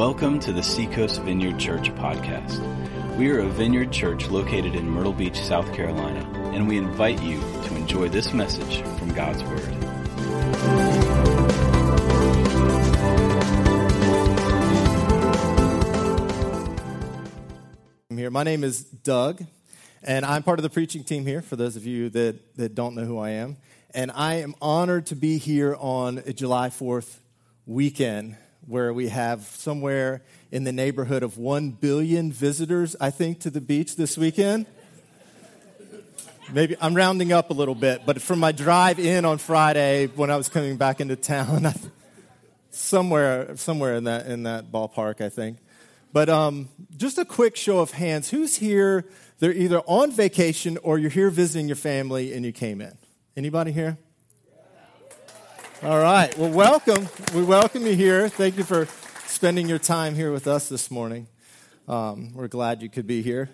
Welcome to the Seacoast Vineyard Church podcast. We are a vineyard church located in Myrtle Beach, South Carolina, and we invite you to enjoy this message from God's Word. I'm here. My name is Doug, and I'm part of the preaching team here, for those of you that, that don't know who I am. And I am honored to be here on July 4th weekend where we have somewhere in the neighborhood of 1 billion visitors, I think, to the beach this weekend. Maybe I'm rounding up a little bit, but from my drive in on Friday when I was coming back into town, somewhere, somewhere in that, in that ballpark, I think. But um, just a quick show of hands who's here? They're either on vacation or you're here visiting your family and you came in. Anybody here? All right. Well, welcome. We welcome you here. Thank you for spending your time here with us this morning. Um, we're glad you could be here.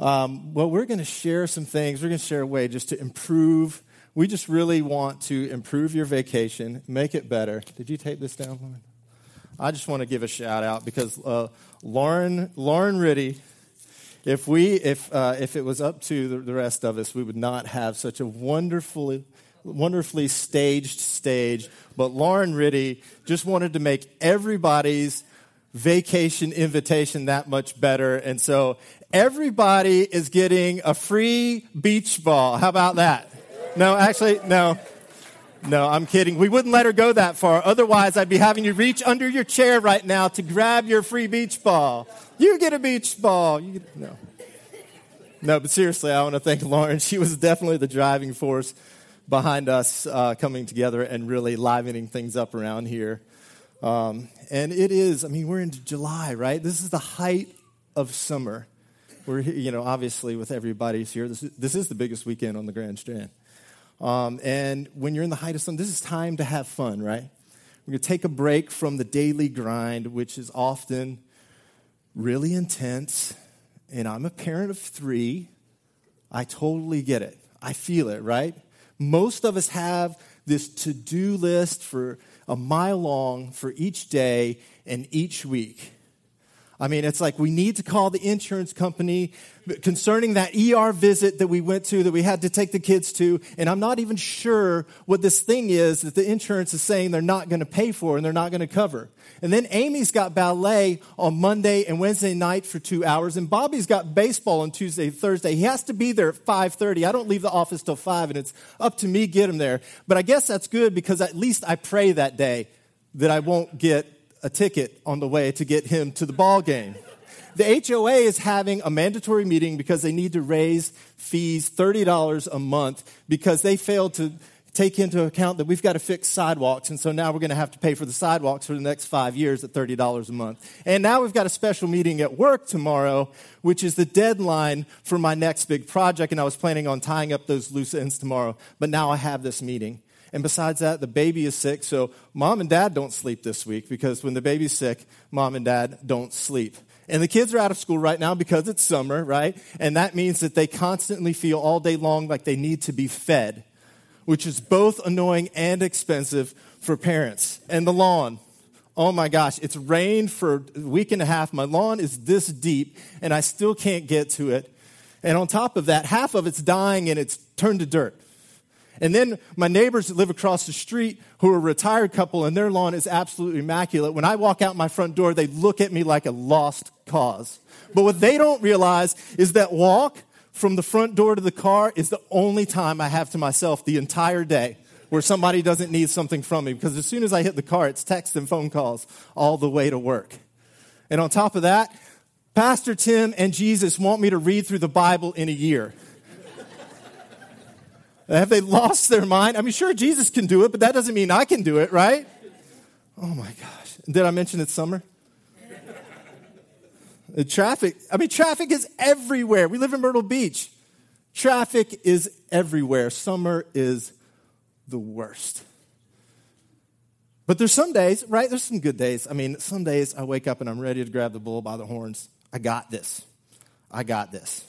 Um, well, we're going to share some things. We're going to share a way just to improve. We just really want to improve your vacation, make it better. Did you take this down? Lauren? I just want to give a shout out because uh, Lauren Lauren Riddy. If we if uh, if it was up to the, the rest of us, we would not have such a wonderfully wonderfully staged stage. But Lauren Riddy just wanted to make everybody's vacation invitation that much better. And so everybody is getting a free beach ball. How about that? No, actually, no. No, I'm kidding. We wouldn't let her go that far. Otherwise, I'd be having you reach under your chair right now to grab your free beach ball. You get a beach ball. You get, no. No, but seriously, I want to thank Lauren. She was definitely the driving force behind us uh, coming together and really livening things up around here. Um, and it is, I mean, we're into July, right? This is the height of summer. We're, you know, obviously with everybody's here, this is, this is the biggest weekend on the Grand Strand. Um, and when you're in the height of summer, this is time to have fun, right? We're going to take a break from the daily grind, which is often really intense. And I'm a parent of three. I totally get it. I feel it, right? Most of us have this to do list for a mile long for each day and each week. I mean, it's like we need to call the insurance company concerning that ER visit that we went to, that we had to take the kids to. And I'm not even sure what this thing is that the insurance is saying they're not going to pay for and they're not going to cover. And then Amy's got ballet on Monday and Wednesday night for two hours. And Bobby's got baseball on Tuesday, Thursday. He has to be there at 5.30. I don't leave the office till 5 and it's up to me get him there. But I guess that's good because at least I pray that day that I won't get a ticket on the way to get him to the ball game. The HOA is having a mandatory meeting because they need to raise fees $30 a month because they failed to take into account that we've got to fix sidewalks. And so now we're going to have to pay for the sidewalks for the next five years at $30 a month. And now we've got a special meeting at work tomorrow, which is the deadline for my next big project. And I was planning on tying up those loose ends tomorrow. But now I have this meeting. And besides that, the baby is sick. So mom and dad don't sleep this week because when the baby's sick, mom and dad don't sleep. And the kids are out of school right now because it's summer, right? And that means that they constantly feel all day long like they need to be fed, which is both annoying and expensive for parents. And the lawn. Oh my gosh, it's rained for a week and a half. My lawn is this deep and I still can't get to it. And on top of that, half of it's dying and it's turned to dirt. And then my neighbors that live across the street, who are a retired couple, and their lawn is absolutely immaculate. When I walk out my front door, they look at me like a lost cause. But what they don't realize is that walk from the front door to the car is the only time I have to myself the entire day where somebody doesn't need something from me. Because as soon as I hit the car, it's text and phone calls all the way to work. And on top of that, Pastor Tim and Jesus want me to read through the Bible in a year. Have they lost their mind? I mean, sure, Jesus can do it, but that doesn't mean I can do it, right? Oh my gosh. Did I mention it's summer? The traffic, I mean, traffic is everywhere. We live in Myrtle Beach. Traffic is everywhere. Summer is the worst. But there's some days, right? There's some good days. I mean, some days I wake up and I'm ready to grab the bull by the horns. I got this. I got this.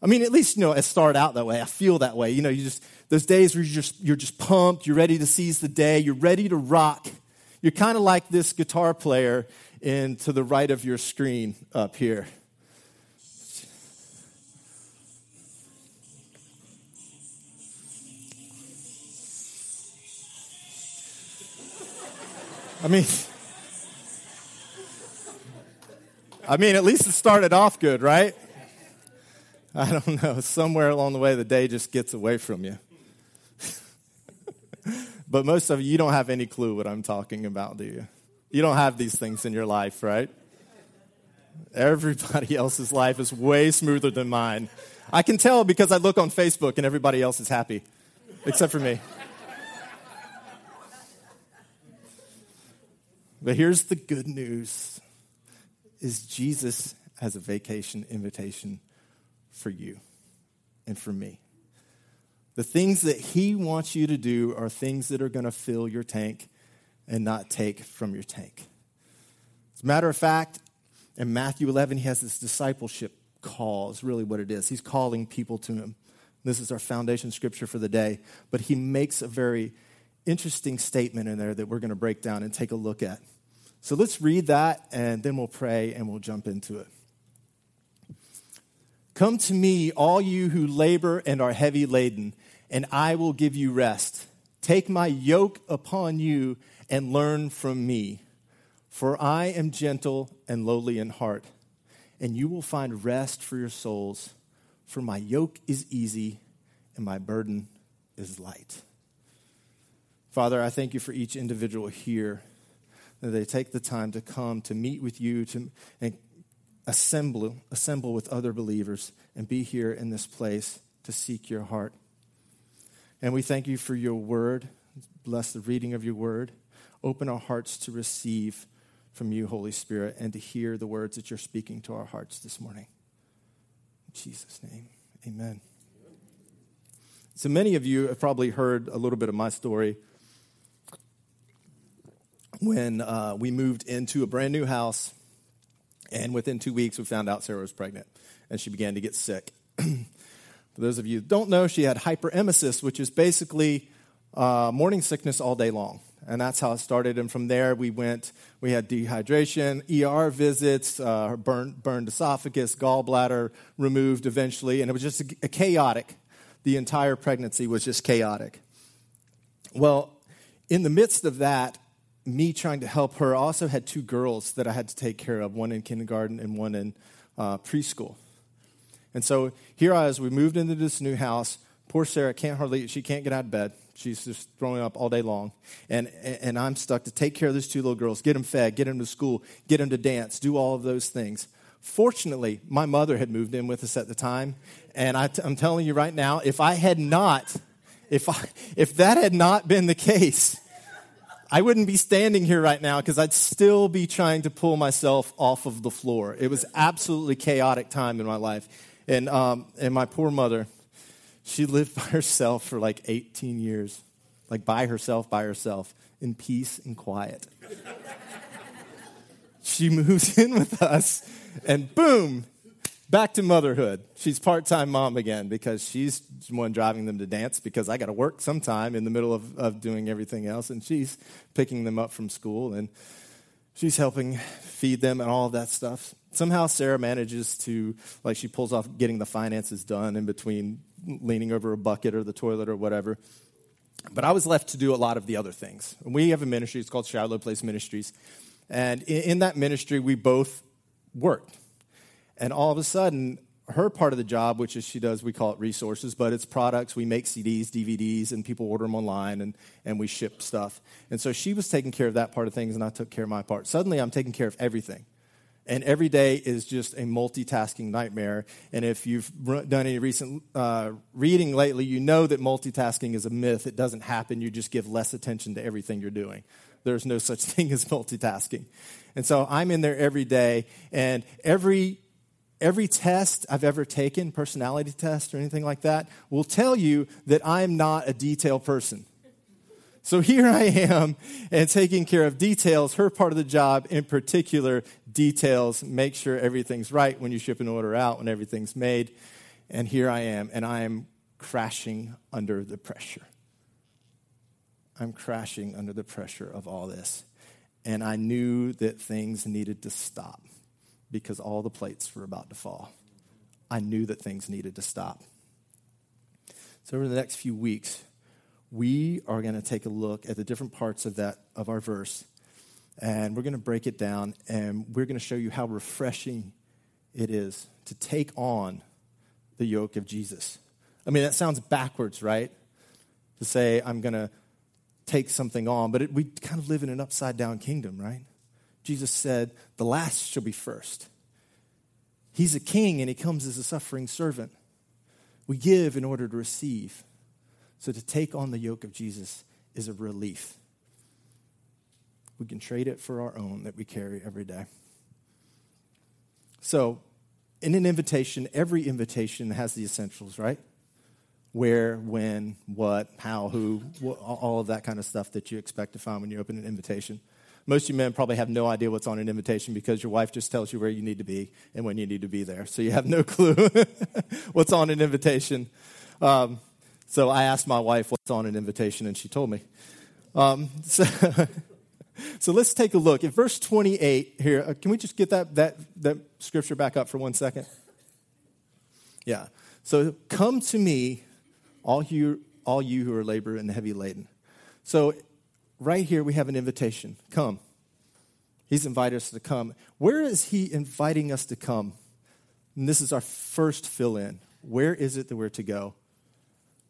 I mean, at least, you know, I start out that way. I feel that way. You know, you just, those days where you're just, you're just pumped, you're ready to seize the day, you're ready to rock. You're kind of like this guitar player in to the right of your screen up here. I mean, I mean, at least it started off good, right? I don't know. Somewhere along the way, the day just gets away from you. but most of you, you don't have any clue what I'm talking about, do you? You don't have these things in your life, right? Everybody else's life is way smoother than mine. I can tell because I look on Facebook and everybody else is happy, except for me. But here's the good news is Jesus has a vacation invitation for you and for me. The things that he wants you to do are things that are going to fill your tank and not take from your tank. As a matter of fact, in Matthew 11, he has this discipleship call, is really what it is. He's calling people to him. This is our foundation scripture for the day. But he makes a very interesting statement in there that we're going to break down and take a look at. So let's read that and then we'll pray and we'll jump into it. Come to me, all you who labor and are heavy laden, and I will give you rest. Take my yoke upon you and learn from me, for I am gentle and lowly in heart, and you will find rest for your souls. For my yoke is easy and my burden is light. Father, I thank you for each individual here that they take the time to come to meet with you to, and assemble, assemble with other believers and be here in this place to seek your heart. And we thank you for your word. Bless the reading of your word. Open our hearts to receive from you, Holy Spirit, and to hear the words that you're speaking to our hearts this morning. In Jesus' name, amen. So many of you have probably heard a little bit of my story when uh, we moved into a brand new house, and within two weeks, we found out Sarah was pregnant, and she began to get sick. For those of you don't know, she had hyperemesis, which is basically uh, morning sickness all day long. And that's how it started. And from there, we went, we had dehydration, ER visits, uh, burned, burned esophagus, gallbladder removed eventually. And it was just a, a chaotic. The entire pregnancy was just chaotic. Well, in the midst of that, me trying to help her, I also had two girls that I had to take care of, one in kindergarten and one in uh, preschool. And so here I was, we moved into this new house. Poor Sarah can't hardly, she can't get out of bed. She's just throwing up all day long. And, and I'm stuck to take care of these two little girls, get them fed, get them to school, get them to dance, do all of those things. Fortunately, my mother had moved in with us at the time. And I t- I'm telling you right now, if I had not, if, I, if that had not been the case, I wouldn't be standing here right now because I'd still be trying to pull myself off of the floor. It was absolutely chaotic time in my life. And, um, and my poor mother, she lived by herself for like 18 years, like by herself, by herself, in peace and quiet. she moves in with us, and boom, back to motherhood. She's part time mom again because she's the one driving them to dance because I got to work sometime in the middle of, of doing everything else. And she's picking them up from school and she's helping feed them and all of that stuff. Somehow Sarah manages to, like, she pulls off getting the finances done in between leaning over a bucket or the toilet or whatever. But I was left to do a lot of the other things. We have a ministry, it's called Shiloh Place Ministries. And in, in that ministry, we both worked and all of a sudden, her part of the job, which is she does, we call it resources, but it's products. We make CDs, DVDs, and people order them online, and, and we ship stuff. And so she was taking care of that part of things, and I took care of my part. Suddenly, I'm taking care of everything. And every day is just a multitasking nightmare. And if you've done any recent uh, reading lately, you know that multitasking is a myth. It doesn't happen. You just give less attention to everything you're doing. There's no such thing as multitasking. And so I'm in there every day, and every every test I've ever taken, personality test or anything like that, will tell you that I'm not a detail person. So here I am and taking care of details, her part of the job in particular, details, make sure everything's right when you ship an order out, when everything's made. And here I am, and I am crashing under the pressure. I'm crashing under the pressure of all this. and I knew that things needed to stop because all the plates were about to fall. I knew that things needed to stop. So over the next few weeks, we are going to take a look at the different parts of that of our verse and we're going to break it down and we're going to show you how refreshing it is to take on the yoke of Jesus. I mean, that sounds backwards, right? To say, I'm going to take something on, but it, we kind of live in an upside down kingdom, right? Jesus said, The last shall be first. He's a king and he comes as a suffering servant. We give in order to receive. So to take on the yoke of Jesus is a relief. We can trade it for our own that we carry every day. So, in an invitation, every invitation has the essentials, right? Where, when, what, how, who, all of that kind of stuff that you expect to find when you open an invitation. Most of you men probably have no idea what's on an invitation because your wife just tells you where you need to be and when you need to be there. So you have no clue what's on an invitation. Um, so I asked my wife what's on an invitation, and she told me. Um, so, so let's take a look. In verse 28 here, uh, can we just get that, that, that scripture back up for one second? Yeah. So come to me, all you, all you who are labor and heavy laden. So right here we have an invitation. Come. He's invited us to come. Where is he inviting us to come? And this is our first fill in. Where is it that we're to go?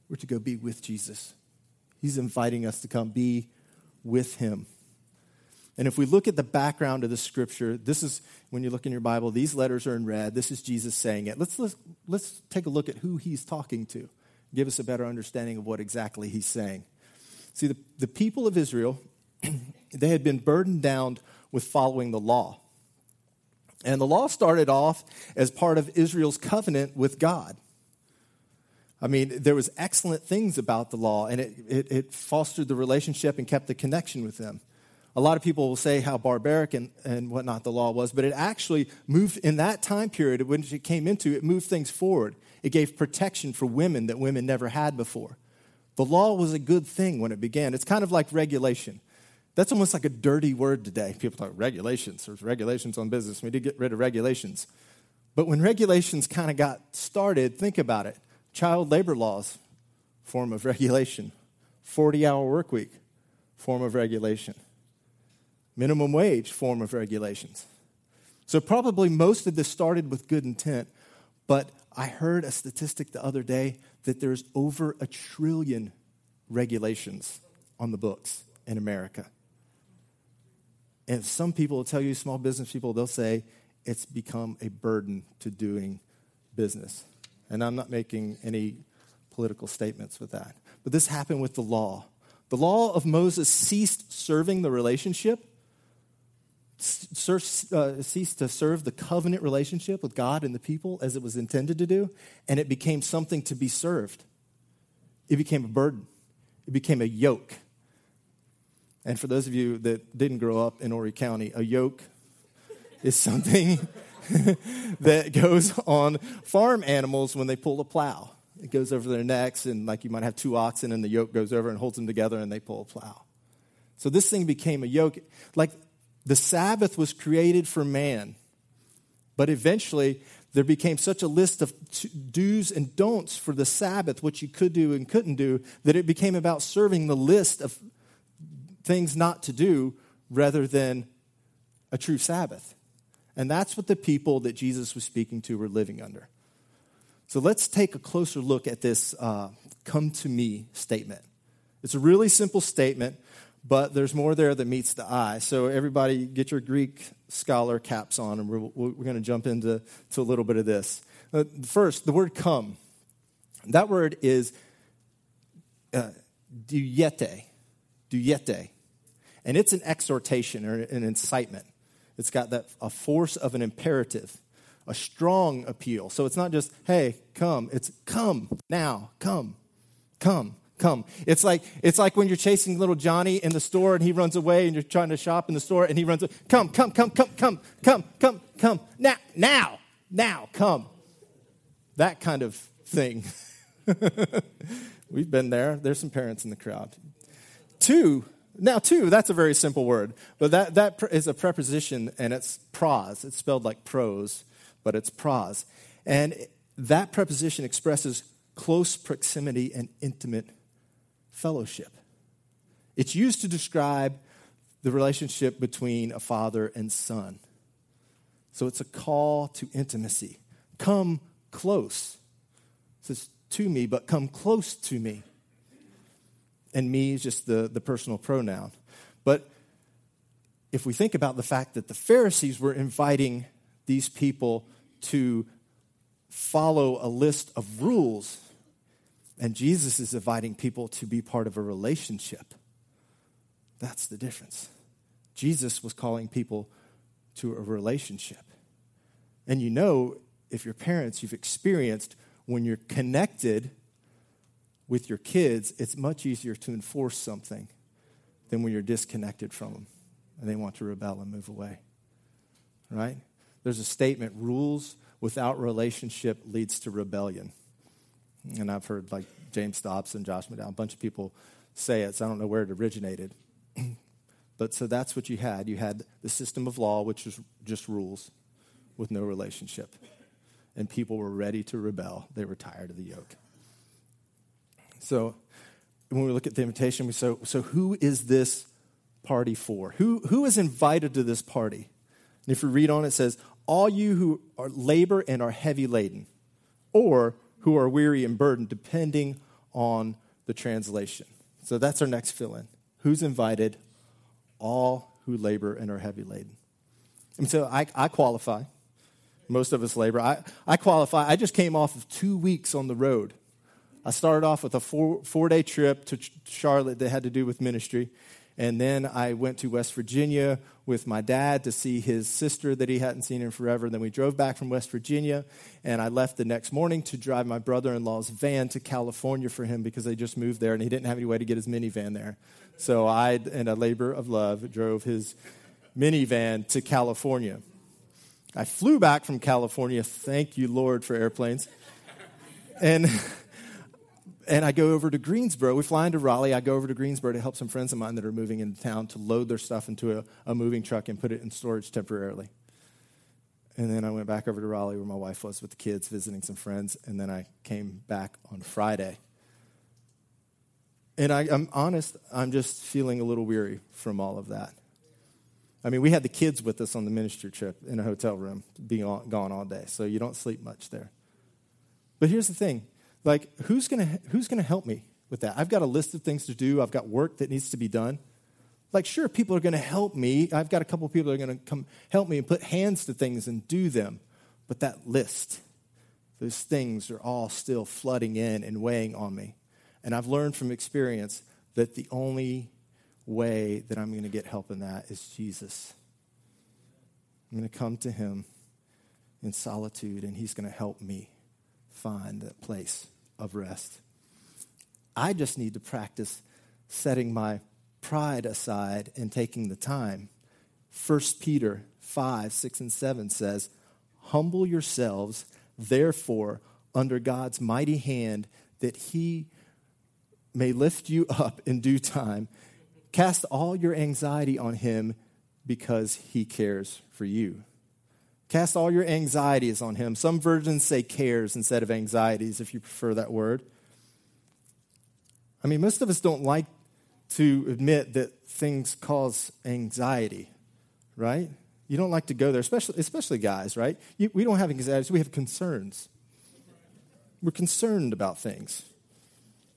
We're to go be with Jesus. He's inviting us to come be with him. And if we look at the background of the scripture, this is when you look in your Bible, these letters are in red. This is Jesus saying it. Let's, let's, let's take a look at who he's talking to, give us a better understanding of what exactly he's saying. See, the, the people of Israel, they had been burdened down with following the law. And the law started off as part of Israel's covenant with God. I mean, there was excellent things about the law, and it, it, it fostered the relationship and kept the connection with them a lot of people will say how barbaric and, and whatnot the law was, but it actually moved in that time period when it came into, it moved things forward. It gave protection for women that women never had before. The law was a good thing when it began. It's kind of like regulation. That's almost like a dirty word today. People talk regulations. There's regulations on business. We did get rid of regulations. But when regulations kind of got started, think about it. Child labor laws, form of regulation. 40 hour work week, form of regulation minimum wage form of regulations. So, probably most of this started with good intent, but I heard a statistic the other day that there's over a trillion regulations on the books in America. And some people will tell you, small business people, they'll say it's become a burden to doing business. And I'm not making any political statements with that. But this happened with the law. The law of Moses ceased serving the relationship uh, ceased to serve the covenant relationship with God and the people as it was intended to do, and it became something to be served. It became a burden, it became a yoke. And for those of you that didn't grow up in Horry County, a yoke is something that goes on farm animals when they pull a plow. It goes over their necks, and like you might have two oxen, and the yoke goes over and holds them together, and they pull a plow. So this thing became a yoke. Like the Sabbath was created for man, but eventually there became such a list of do's and don'ts for the Sabbath, what you could do and couldn't do, that it became about serving the list of things not to do rather than a true Sabbath. And that's what the people that Jesus was speaking to were living under. So let's take a closer look at this uh, come to me statement. It's a really simple statement, but there's more there that meets the eye. So, everybody, get your Greek scholar caps on, and we're, we're going to jump into to a little bit of this. Uh, first, the word come. That word is uh, diete, diete. And it's an exhortation or an incitement. It's got that a force of an imperative, a strong appeal. So it's not just, hey, come. It's come now, come, come come. It's like, it's like when you're chasing little Johnny in the store and he runs away and you're trying to shop in the store and he runs, away. come, come, come, come, come, come, come, come, now, now, now, come. That kind of thing. We've been there. There's some parents in the crowd. Two, Now, two, that's a very simple word, but that, that is a preposition and it's pros. It's spelled like prose, but it's pros. And that preposition expresses close proximity and intimate fellowship. It's used to describe the relationship between a father and son. So it's a call to intimacy. Come close. It says to me, but come close to me. And me is just the, the personal pronoun. But if we think about the fact that the Pharisees were inviting these people to follow a list of rules, and Jesus is inviting people to be part of a relationship, that's the difference. Jesus was calling people to a relationship. And you know, if you're parents, you've experienced when you're connected with your kids, it's much easier to enforce something than when you're disconnected from them and they want to rebel and move away. Right? There's a statement rules without relationship leads to rebellion. And I've heard like James Dobson, and Josh McDowell, a bunch of people say it, so I don't know where it originated. but so that's what you had. You had the system of law, which was just rules with no relationship. And people were ready to rebel. They were tired of the yoke. So when we look at the invitation, we say, so who is this party for? Who, who is invited to this party? And if you read on, it says, all you who are labor and are heavy laden, or who are weary and burdened, depending on the translation. So that's our next fill in. Who's invited? All who labor and are heavy laden. And so I, I qualify. Most of us labor. I, I qualify. I just came off of two weeks on the road. I started off with a four, four day trip to Charlotte that had to do with ministry. And then I went to West Virginia with my dad to see his sister that he hadn't seen in forever. Then we drove back from West Virginia, and I left the next morning to drive my brother in law's van to California for him because they just moved there and he didn't have any way to get his minivan there. So I, in a labor of love, drove his minivan to California. I flew back from California. Thank you, Lord, for airplanes. And and I go over to Greensboro. We fly into Raleigh. I go over to Greensboro to help some friends of mine that are moving into town to load their stuff into a, a moving truck and put it in storage temporarily. And then I went back over to Raleigh where my wife was with the kids visiting some friends. And then I came back on Friday. And I, am honest, I'm just feeling a little weary from all of that. I mean, we had the kids with us on the ministry trip in a hotel room, being gone all day, so you don't sleep much there. But here's the thing like, who's going to who's to help me with that? I've got a list of things to do. I've got work that needs to be done. Like, sure, people are going to help me. I've got a couple people that are going to come help me and put hands to things and do them. But that list, those things are all still flooding in and weighing on me. And I've learned from experience that the only way that I'm going to get help in that is Jesus. I'm going to come to him in solitude, and he's going to help me find that place of rest. I just need to practice setting my pride aside and taking the time. 1 Peter 5, 6, and 7 says, Humble yourselves, therefore, under God's mighty hand, that he may lift you up in due time. Cast all your anxiety on him because he cares for you. Cast all your anxieties on him. Some versions say cares instead of anxieties, if you prefer that word. I mean, most of us don't like to admit that things cause anxiety, right? You don't like to go there, especially, especially guys, right? You, we don't have anxieties, we have concerns. We're concerned about things,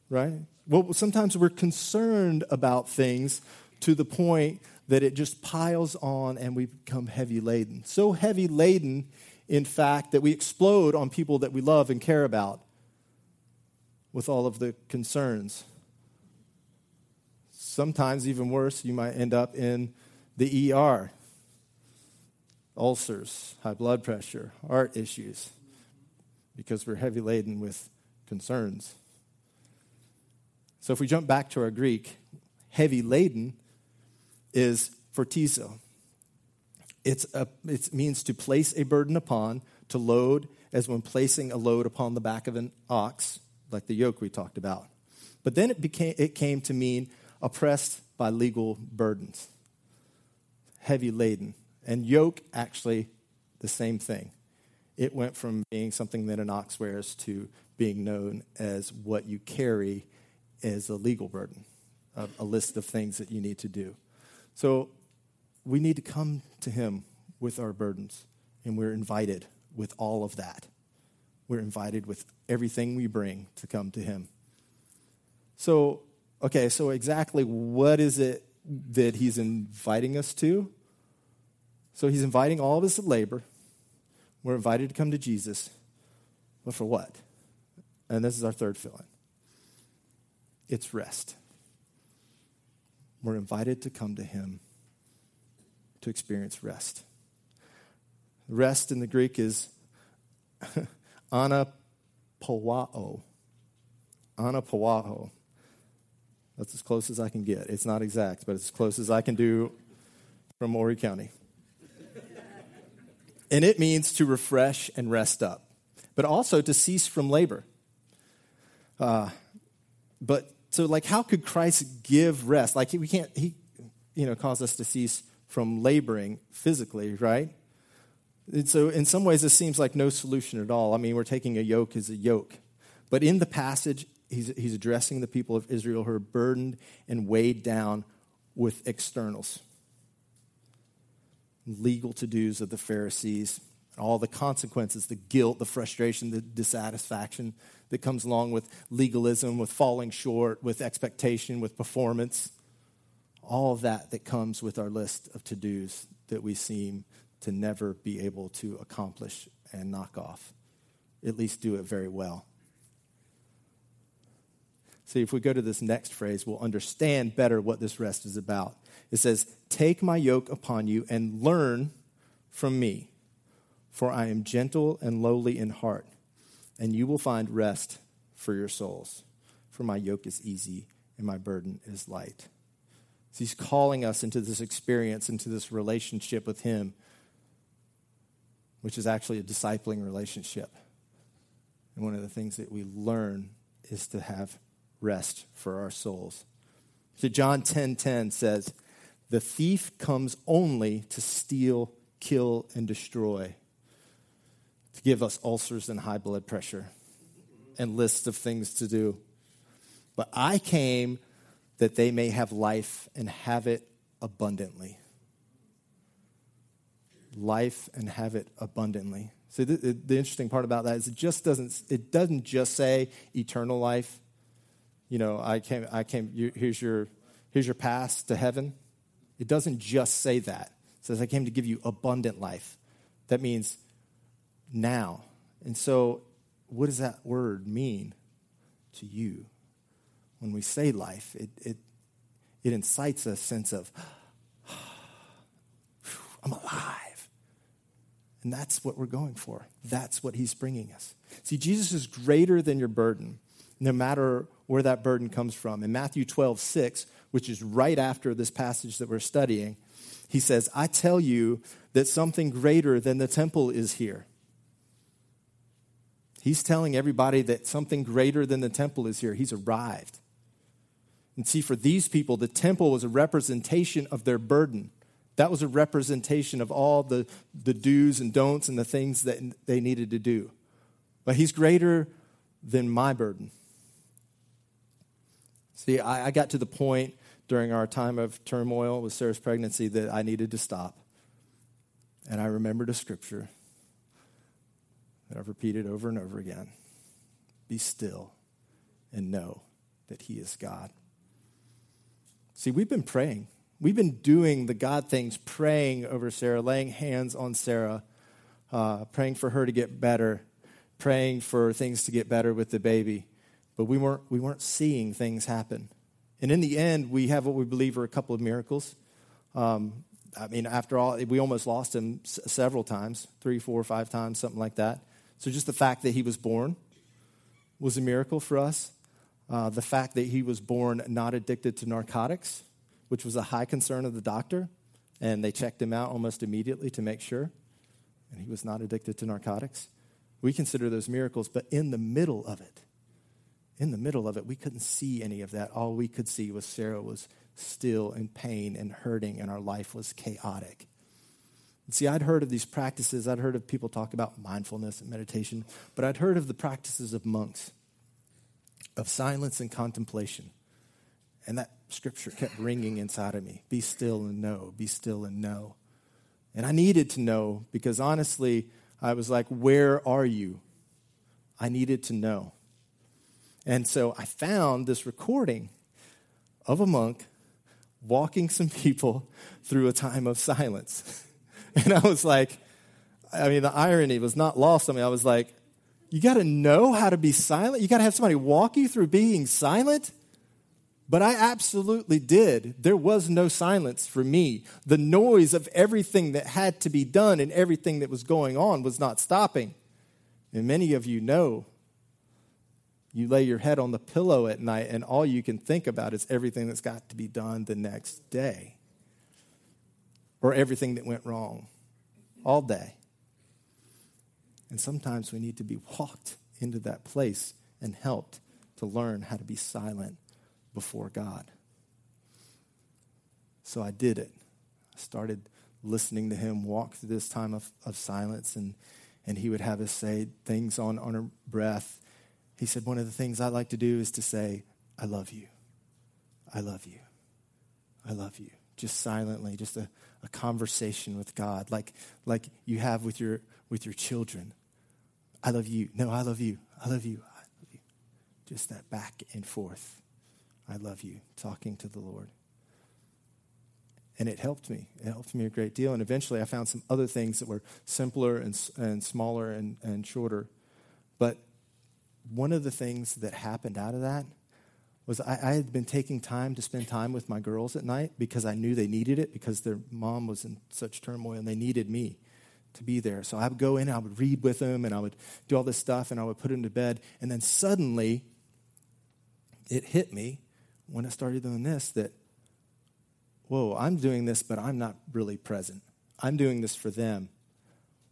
right? Well, sometimes we're concerned about things to the point that it just piles on and we become heavy laden. So heavy laden, in fact, that we explode on people that we love and care about with all of the concerns. Sometimes, even worse, you might end up in the ER. Ulcers, high blood pressure, heart issues, because we're heavy laden with concerns. So, if we jump back to our Greek, heavy laden is fortizo. It's a, it means to place a burden upon, to load, as when placing a load upon the back of an ox, like the yoke we talked about. But then it, became, it came to mean oppressed by legal burdens, heavy laden. And yoke, actually, the same thing. It went from being something that an ox wears to being known as what you carry as a legal burden, a, a list of things that you need to do. So we need to come to Him with our burdens, and we're invited with all of that. We're invited with everything we bring to come to Him. So, okay, so exactly what is it that He's inviting us to? So, He's inviting all of us to labor. We're invited to come to Jesus. But for what? And this is our third fill in it's rest. We're invited to come to Him to experience rest. Rest in the Greek is anapawao. Anapawao. That's as close as I can get. It's not exact, but it's as close as I can do from Horry County. and it means to refresh and rest up, but also to cease from labor. Uh, but so, like, how could Christ give rest? Like, we can't, he, you know, cause us to cease from laboring physically, right? And so, in some ways, this seems like no solution at all. I mean, we're taking a yoke as a yoke. But in the passage, he's, he's addressing the people of Israel who are burdened and weighed down with externals legal to dos of the Pharisees, all the consequences, the guilt, the frustration, the dissatisfaction that comes along with legalism, with falling short, with expectation, with performance. All of that that comes with our list of to dos that we seem to never be able to accomplish and knock off, at least do it very well. See, if we go to this next phrase, we'll understand better what this rest is about. It says, Take my yoke upon you and learn from me, for I am gentle and lowly in heart, and you will find rest for your souls. For my yoke is easy and my burden is light. So he's calling us into this experience, into this relationship with him, which is actually a discipling relationship. And one of the things that we learn is to have rest for our souls. So John 10:10 10, 10 says, "The thief comes only to steal, kill and destroy." To give us ulcers and high blood pressure and lists of things to do. But I came that they may have life and have it abundantly. Life and have it abundantly. So the, the, interesting part about that is it just doesn't it doesn't just say eternal life you know, I came, I came, you, here's your, here's your pass to heaven. It doesn't just say that. It says, I came to give you abundant life. That means now. And so, what does that word mean to you? When we say life, it, it, it incites a sense of, I'm alive. And that's what we're going for. That's what he's bringing us. See, Jesus is greater than your burden, no matter where that burden comes from. In Matthew 12, 6, which is right after this passage that we're studying, he says, I tell you that something greater than the temple is here. He's telling everybody that something greater than the temple is here. He's arrived. And see, for these people, the temple was a representation of their burden. That was a representation of all the, the do's and don'ts and the things that they needed to do. But he's greater than my burden. See, I, I got to the point during our time of turmoil with Sarah's pregnancy that I needed to stop. And I remembered a scripture that I've repeated over and over again Be still and know that He is God. See, we've been praying. We've been doing the God things, praying over Sarah, laying hands on Sarah, uh, praying for her to get better, praying for things to get better with the baby but we weren't, we weren't seeing things happen. And in the end, we have what we believe are a couple of miracles. Um, I mean, after all, we almost lost him several times three, four, five times, something like that. So just the fact that he was born was a miracle for us. Uh, the fact that he was born not addicted to narcotics, which was a high concern of the doctor, and they checked him out almost immediately to make sure, and he was not addicted to narcotics. We consider those miracles, but in the middle of it, in the middle of it, we couldn't see any of that. All we could see was Sarah was still in pain and hurting, and our life was chaotic. See, I'd heard of these practices. I'd heard of people talk about mindfulness and meditation, but I'd heard of the practices of monks, of silence and contemplation. And that scripture kept ringing inside of me be still and know, be still and know. And I needed to know because honestly, I was like, where are you? I needed to know. And so I found this recording of a monk walking some people through a time of silence. And I was like, I mean, the irony was not lost on me. I was like, you got to know how to be silent. You got to have somebody walk you through being silent. But I absolutely did. There was no silence for me. The noise of everything that had to be done and everything that was going on was not stopping. And many of you know you lay your head on the pillow at night and all you can think about is everything that's got to be done the next day or everything that went wrong all day. And sometimes we need to be walked into that place and helped to learn how to be silent before God. So I did it. I started listening to him walk through this time of, of silence, and, and he would have us say things on, on our breath. He said, One of the things I like to do is to say, I love you. I love you. I love you. Just silently, just a, a conversation with God, like, like you have with your, with your children. I love you. No, I love you. I love you. I love you. Just that back and forth. I love you. Talking to the Lord. And it helped me. It helped me a great deal. And eventually I found some other things that were simpler and, and smaller and, and shorter. But one of the things that happened out of that was I, I, had been taking time to spend time with my girls at night because I knew they needed it because their mom was in such turmoil and they needed me to be there. So I would go in I would read with them and I would do all this stuff and I would put them to bed. And then suddenly it hit me when I started doing this that, whoa, I'm doing this, but I'm not really present. I'm doing this for them.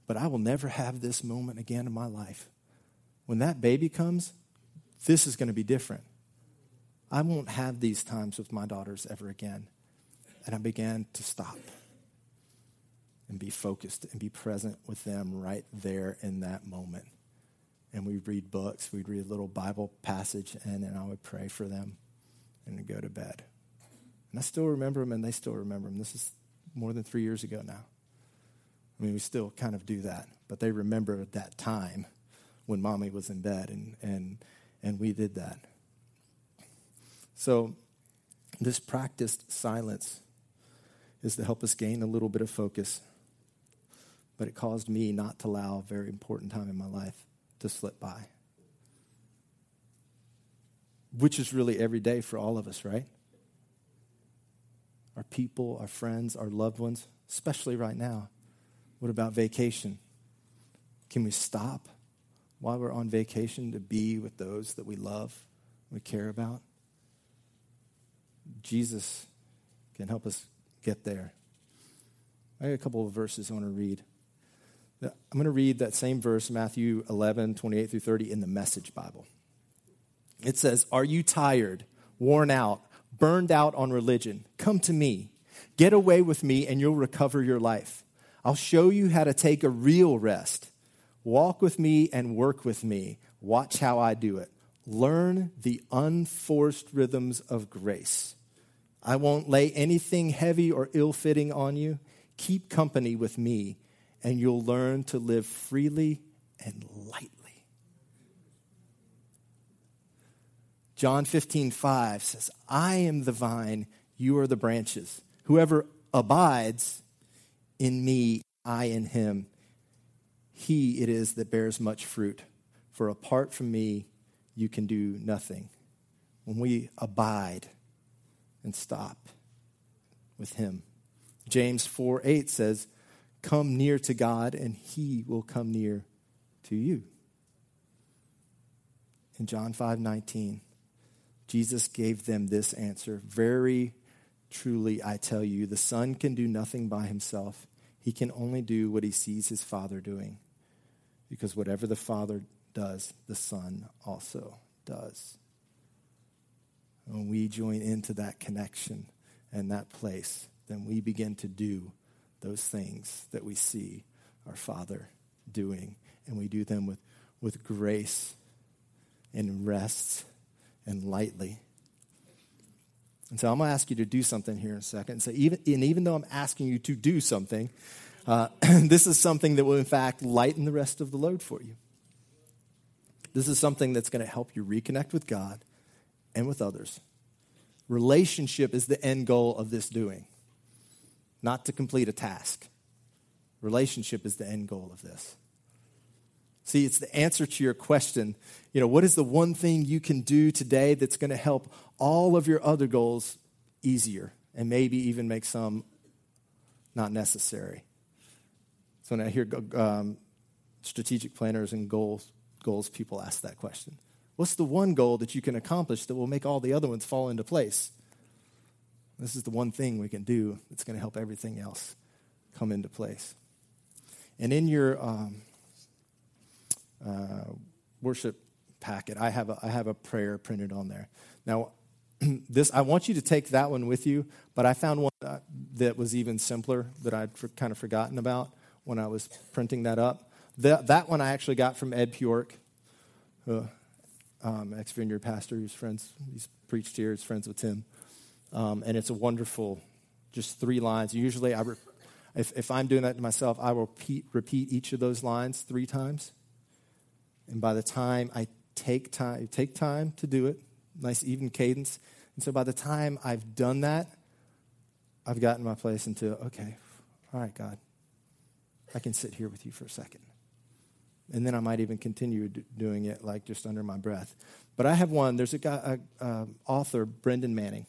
But I will never have this moment again in my life. When that baby comes, this is going to be different. I won't have these times with my daughters ever again. And I began to stop and be focused and be present with them right there in that moment. And we'd read books, we'd read a little Bible passage, and then I would pray for them and go to bed. And I still remember them, and they still remember them. This is more than three years ago now. I mean, we still kind of do that, but they remember that time when mommy was in bed, and, and, and we did that. So, this practiced silence is to help us gain a little bit of focus. But it caused me not to allow a very important time in my life to slip by. Which is really every day for all of us, right? Our people, our friends, our loved ones, especially right now. What about vacation? Can we stop while we're on vacation to be with those that we love, we care about? Jesus can help us get there. I got a couple of verses I want to read. I'm going to read that same verse, Matthew 11, 28 through 30, in the Message Bible. It says, Are you tired, worn out, burned out on religion? Come to me. Get away with me, and you'll recover your life. I'll show you how to take a real rest. Walk with me and work with me. Watch how I do it. Learn the unforced rhythms of grace. I won't lay anything heavy or ill fitting on you. Keep company with me, and you'll learn to live freely and lightly. John 15, 5 says, I am the vine, you are the branches. Whoever abides in me, I in him, he it is that bears much fruit. For apart from me, you can do nothing. When we abide, and stop with Him. James 4 8 says, Come near to God, and He will come near to you. In John 5 19, Jesus gave them this answer Very truly, I tell you, the Son can do nothing by himself. He can only do what he sees his Father doing. Because whatever the Father does, the Son also does. When we join into that connection and that place, then we begin to do those things that we see our Father doing. And we do them with, with grace and rest and lightly. And so I'm going to ask you to do something here in a second. So even, and even though I'm asking you to do something, uh, this is something that will, in fact, lighten the rest of the load for you. This is something that's going to help you reconnect with God and with others. Relationship is the end goal of this doing, not to complete a task. Relationship is the end goal of this. See, it's the answer to your question. You know, what is the one thing you can do today that's going to help all of your other goals easier and maybe even make some not necessary? So when I hear um, strategic planners and goals, goals, people ask that question. What's the one goal that you can accomplish that will make all the other ones fall into place? This is the one thing we can do that's going to help everything else come into place. And in your um, uh, worship packet, I have, a, I have a prayer printed on there. Now, this I want you to take that one with you, but I found one that was even simpler that I'd for, kind of forgotten about when I was printing that up. That, that one I actually got from Ed Piorek, uh, um, ex Vineyard pastor who's friends, he's preached here, he's friends with Tim. Um, and it's a wonderful, just three lines. Usually, I re- if, if I'm doing that to myself, I will repeat, repeat each of those lines three times. And by the time I take time, take time to do it, nice even cadence. And so by the time I've done that, I've gotten my place into, okay, all right, God, I can sit here with you for a second. And then I might even continue doing it like just under my breath. But I have one. There's a guy, a, a author, Brennan Manning.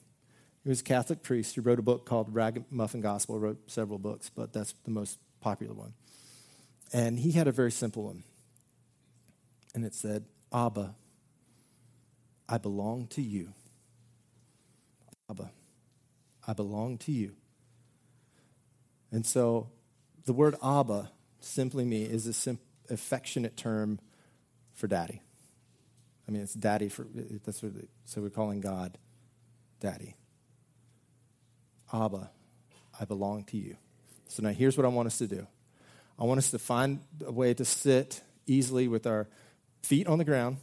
He was a Catholic priest who wrote a book called Ragamuffin Gospel. Wrote several books, but that's the most popular one. And he had a very simple one and it said, Abba, I belong to you. Abba, I belong to you. And so the word Abba simply means is a sim- affectionate term for daddy. I mean, it's daddy for, that's what, so we're calling God daddy. Abba, I belong to you. So now here's what I want us to do. I want us to find a way to sit easily with our feet on the ground,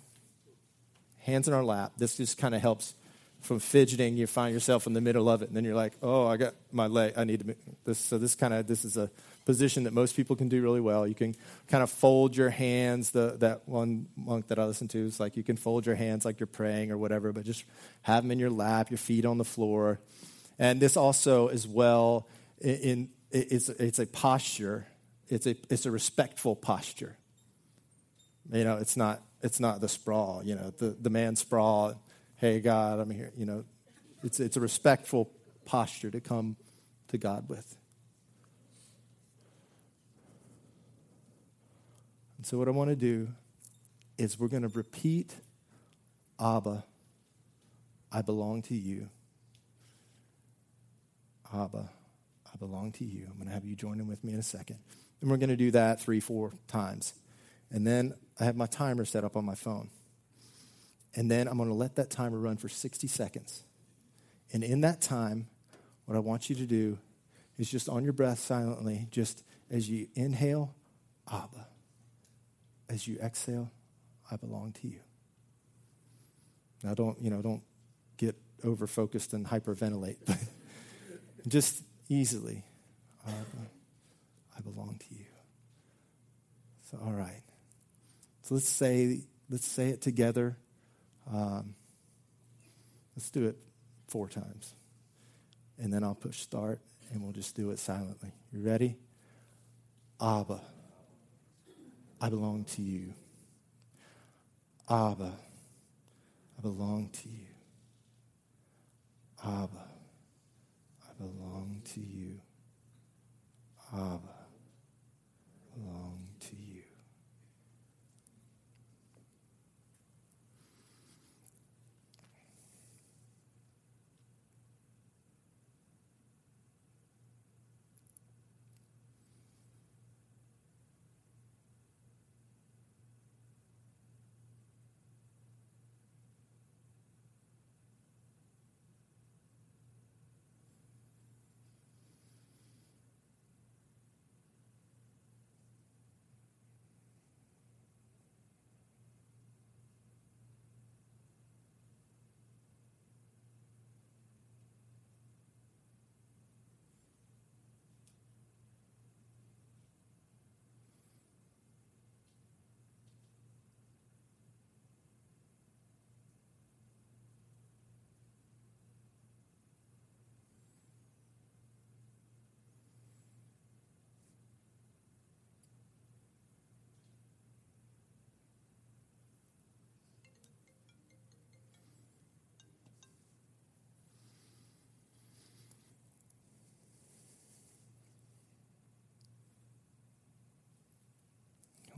hands in our lap. This just kind of helps from fidgeting. You find yourself in the middle of it, and then you're like, "Oh, I got my leg. I need to." This so this kind of this is a position that most people can do really well. You can kind of fold your hands. The that one monk that I listened to is like you can fold your hands like you're praying or whatever, but just have them in your lap, your feet on the floor, and this also as well in, in it's it's a posture. It's a it's a respectful posture. You know, it's not it's not the sprawl. You know, the the man sprawl. Hey God, I'm here. You know, it's it's a respectful posture to come to God with. And so, what I want to do is we're going to repeat Abba, I belong to you. Abba, I belong to you. I'm going to have you join in with me in a second. And we're going to do that three, four times. And then I have my timer set up on my phone. And then I'm going to let that timer run for 60 seconds. And in that time, what I want you to do is just on your breath silently, just as you inhale, Abba. As you exhale, I belong to you. Now don't, you know, don't get over focused and hyperventilate, but just easily, I belong to you. So, all right. So let's say, let's say it together. Um, let's do it four times. And then I'll push start and we'll just do it silently. You ready? Abba, I belong to you. Abba, I belong to you. Abba, I belong to you. Abba,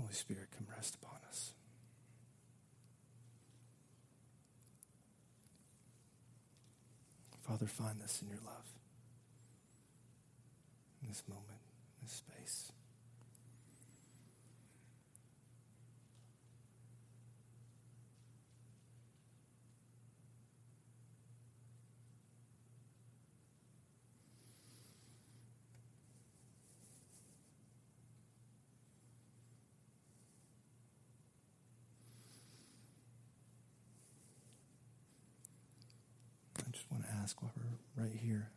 Holy Spirit, come rest upon us. Father, find us in your love in this moment, in this space. I just want to ask while we're right here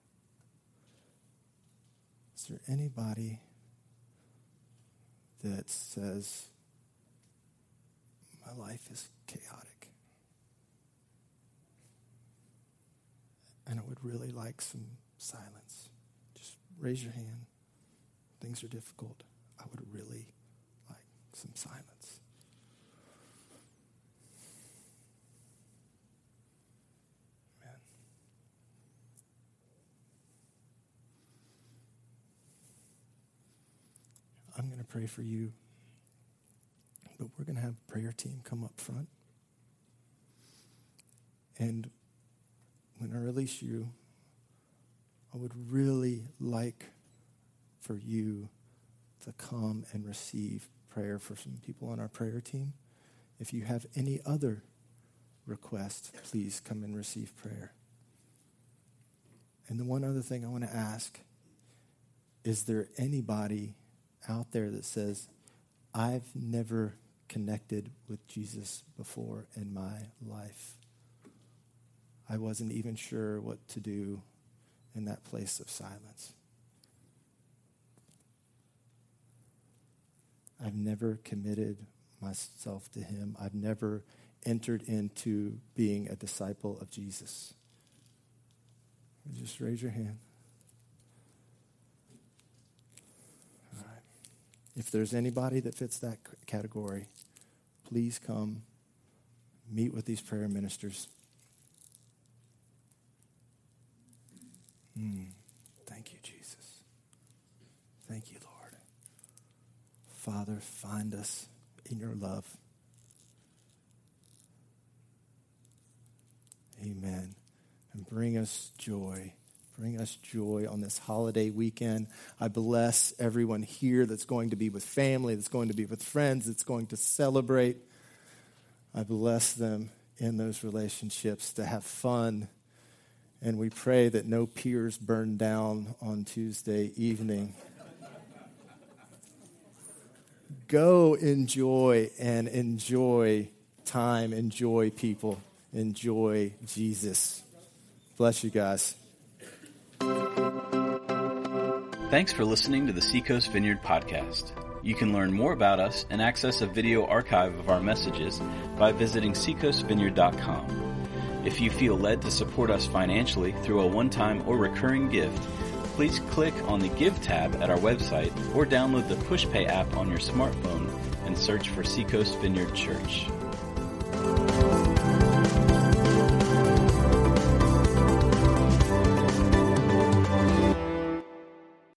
is there anybody that says, My life is chaotic? And I would really like some silence. Just raise your hand. Things are difficult. I would really like some silence. I'm going to pray for you, but we're going to have a prayer team come up front. And when I release you, I would really like for you to come and receive prayer for some people on our prayer team. If you have any other requests, please come and receive prayer. And the one other thing I want to ask is there anybody out there that says, I've never connected with Jesus before in my life? I wasn't even sure what to do in that place of silence. I've never committed myself to him. I've never entered into being a disciple of Jesus. Just raise your hand. All right. If there's anybody that fits that category, please come meet with these prayer ministers. Mm. Thank you, Jesus. Thank you, Lord. Father, find us in your love. Amen. And bring us joy. Bring us joy on this holiday weekend. I bless everyone here that's going to be with family, that's going to be with friends, that's going to celebrate. I bless them in those relationships to have fun. And we pray that no piers burn down on Tuesday evening. Go enjoy and enjoy time, enjoy people, enjoy Jesus. Bless you guys. Thanks for listening to the Seacoast Vineyard podcast. You can learn more about us and access a video archive of our messages by visiting seacoastvineyard.com. If you feel led to support us financially through a one-time or recurring gift, please click on the Give tab at our website or download the PushPay app on your smartphone and search for Seacoast Vineyard Church.